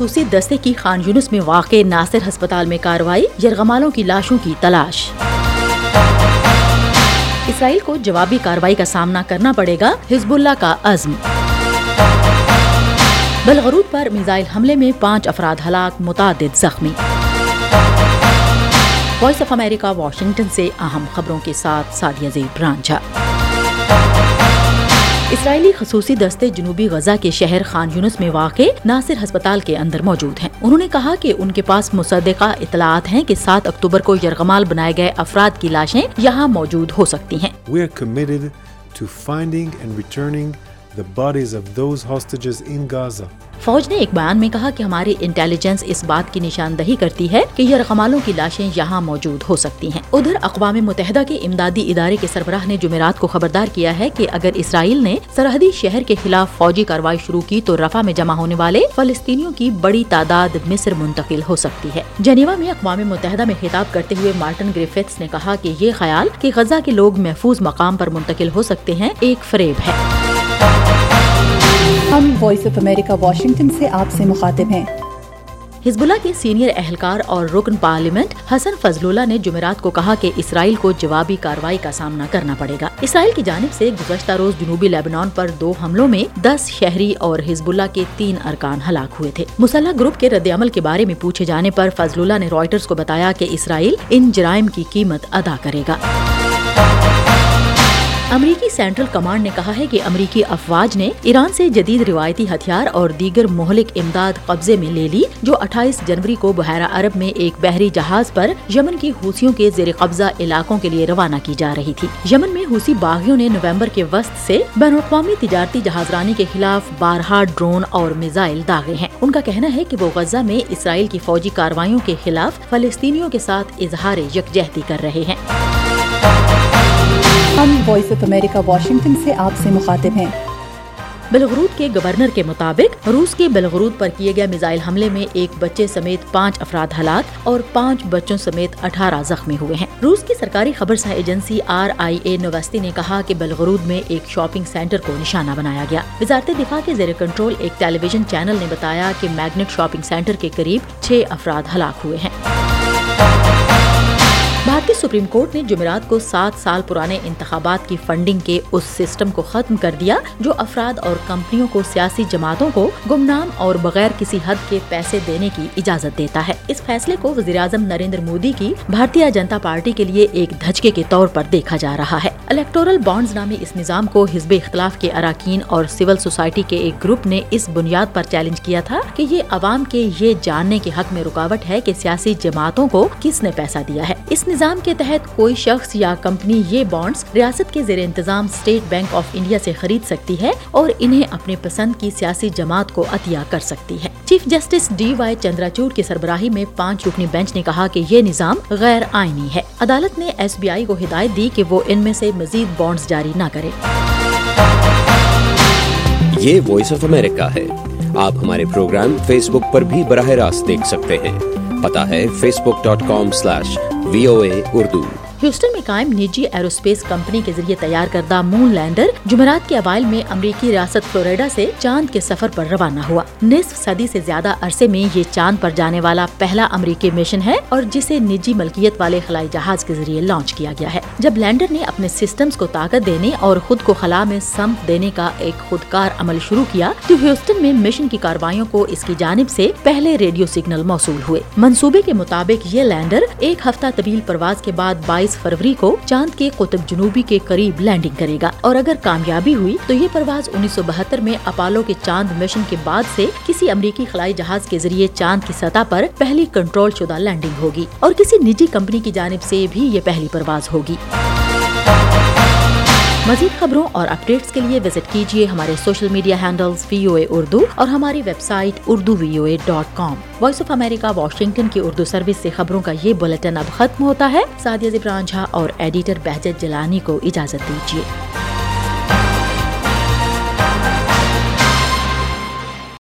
خصوصی دستے کی خان یونس میں واقع ناصر ہسپتال میں کاروائی یرغمالوں کی لاشوں کی تلاش۔ اسرائیل کو جوابی کاروائی کا سامنا کرنا پڑے گا حزب اللہ کا عزم۔ بلغرود پر میزائل حملے میں پانچ افراد ہلاک، متعدد زخمی۔ وائس آف امریکہ، واشنگٹن سے اہم خبروں کے ساتھ سادیہ زیب رانجھا اسرائیلی خصوصی دستے جنوبی غزہ کے شہر خان یونس میں واقع ناصر ہسپتال کے اندر موجود ہیں انہوں نے کہا کہ ان کے پاس مصدقہ اطلاعات ہیں کہ سات اکتوبر کو یرغمال بنائے گئے افراد کی لاشیں یہاں موجود ہو سکتی ہیں We are committed to finding and returning the bodies of those hostages in Gaza. فوج نے ایک بیان میں کہا کہ ہماری انٹیلیجنس اس بات کی نشاندہی کرتی ہے کہ یرغمالوں کی لاشیں یہاں موجود ہو سکتی ہیں۔ ادھر اقوام متحدہ کے امدادی ادارے کے سربراہ نے جمعرات کو خبردار کیا ہے کہ اگر اسرائیل نے سرحدی شہر کے خلاف فوجی کاروائی شروع کی تو رفح میں جمع ہونے والے فلسطینیوں کی بڑی تعداد مصر منتقل ہو سکتی ہے۔ جنیوا میں اقوام متحدہ میں خطاب کرتے ہوئے مارٹن گریفٹس نے کہا کہ یہ خیال کہ غزہ کے لوگ محفوظ مقام پر منتقل ہو سکتے ہیں ایک فریب ہے۔ ہم وائس آف امریکہ واشنگٹن سے آپ سے مخاطب ہیں۔ حزب اللہ کے سینئر اہلکار اور رکن پارلیمنٹ حسن فضل اللہ نے جمعرات کو کہا کہ اسرائیل کو جوابی کاروائی کا سامنا کرنا پڑے گا۔ اسرائیل کی جانب سے گزشتہ روز جنوبی لیبنان پر دو حملوں میں دس شہری اور حزب اللہ کے تین ارکان ہلاک ہوئے تھے۔ مسلح گروپ کے رد عمل کے بارے میں پوچھے جانے پر فضل اللہ نے رائٹرز کو بتایا کہ اسرائیل ان جرائم کی قیمت ادا کرے گا۔ امریکی سینٹرل کمانڈ نے کہا ہے کہ امریکی افواج نے ایران سے جدید روایتی ہتھیار اور دیگر مہلک امداد قبضے میں لے لی، جو اٹھائیس جنوری کو بحیرہ عرب میں ایک بحری جہاز پر یمن کی حوثیوں کے زیر قبضہ علاقوں کے لیے روانہ کی جا رہی تھی۔ یمن میں حوثی باغیوں نے نومبر کے وسط سے بین الاقوامی تجارتی جہازرانی کے خلاف بارہا ڈرون اور میزائل داغے ہیں۔ ان کا کہنا ہے کہ وہ غزہ میں اسرائیل کی فوجی کاروائیوں کے خلاف فلسطینیوں کے ساتھ اظہار یکجہتی کر رہے ہیں۔ ہم وائس آف امریکہ واشنگٹن سے آپ سے مخاطب ہیں۔ بلغرود کے گورنر کے مطابق روس کے بلغرود پر کیے گئے میزائل حملے میں ایک بچے سمیت پانچ افراد ہلاک اور پانچ بچوں سمیت اٹھارہ زخمی ہوئے ہیں۔ روس کی سرکاری خبر سا ایجنسی آر آئی اے نوستی نے کہا کہ بلغرود میں ایک شاپنگ سینٹر کو نشانہ بنایا گیا۔ وزارت دفاع کے زیر کنٹرول ایک ٹیلی ویژن چینل نے بتایا کہ میگنٹ شاپنگ سینٹر کے قریب چھ افراد ہلاک ہوئے ہیں۔ بھارتی سپریم کورٹ نے جمعرات کو سات سال پرانے انتخابات کی فنڈنگ کے اس سسٹم کو ختم کر دیا، جو افراد اور کمپنیوں کو سیاسی جماعتوں کو گمنام اور بغیر کسی حد کے پیسے دینے کی اجازت دیتا ہے۔ اس فیصلے کو وزیر اعظم نریندر مودی کی بھارتیہ جنتا پارٹی کے لیے ایک دھچکے کے طور پر دیکھا جا رہا ہے۔ الیکٹورل بانڈز نامی اس نظام کو حزب اختلاف کے اراکین اور سول سوسائٹی کے ایک گروپ نے اس بنیاد پر چیلنج کیا تھا کہ یہ عوام کے یہ جاننے کے حق میں رکاوٹ ہے کہ سیاسی جماعتوں کو کس نے پیسہ دیا ہے۔ اس نظام کے تحت کوئی شخص یا کمپنی یہ بانڈز ریاست کے زیر انتظام اسٹیٹ بینک آف انڈیا سے خرید سکتی ہے اور انہیں اپنے پسند کی سیاسی جماعت کو عطیہ کر سکتی ہے۔ Chief justice D Y Chandrachud کی سربراہی میں پانچ رکنی بینچ نے کہا کہ یہ نظام غیر آئینی ہے۔ عدالت نے ایس بی آئی کو ہدایت دی کہ وہ ان میں سے مزید بانڈز جاری نہ کرے۔ یہ وائس آف امریکہ ہے۔ آپ ہمارے پروگرام فیس بک پر بھی براہ راست دیکھ سکتے ہیں۔ پتا ہے Facebook dot com slash V O A Urdu Houston میں قائم نجی ایروسپیس کمپنی کے ذریعے تیار کردہ مون لینڈر جمعرات کے اوائل میں امریکی ریاست فلوریڈا سے چاند کے سفر پر روانہ ہوا۔ نصف صدی سے زیادہ عرصے میں یہ چاند پر جانے والا پہلا امریکی مشن ہے اور جسے نجی ملکیت والے خلائی جہاز کے ذریعے لانچ کیا گیا ہے۔ جب لینڈر نے اپنے سسٹمز کو طاقت دینے اور خود کو خلا میں سمپ دینے کا ایک خودکار عمل شروع کیا، تو ہیوسٹن میں مشن کی کاروائیوں کو اس کی جانب سے پہلے ریڈیو سگنل موصول ہوئے۔ منصوبے کے مطابق یہ لینڈر ایک ہفتہ طویل پرواز کے بعد بائیس فروری کو چاند کے قطب جنوبی کے قریب لینڈنگ کرے گا۔ اور اگر کامیابی ہوئی تو یہ پرواز انیس سو بہتر میں اپالو کے چاند مشن کے بعد سے کسی امریکی خلائی جہاز کے ذریعے چاند کی سطح پر پہلی کنٹرول شدہ لینڈنگ ہوگی اور کسی نجی کمپنی کی جانب سے بھی یہ پہلی پرواز ہوگی۔ مزید خبروں اور اپڈیٹس کے لیے وزٹ کیجیے ہمارے social media handles V O A Urdu اور ہماری website Urdu V O A dot com voice of America Washington کی اردو سروس سے خبروں کا یہ بلٹن اب ختم ہوتا ہے۔ سادیہ زبران جھا اور ایڈیٹر بہجت جلانی کو اجازت دیجیے۔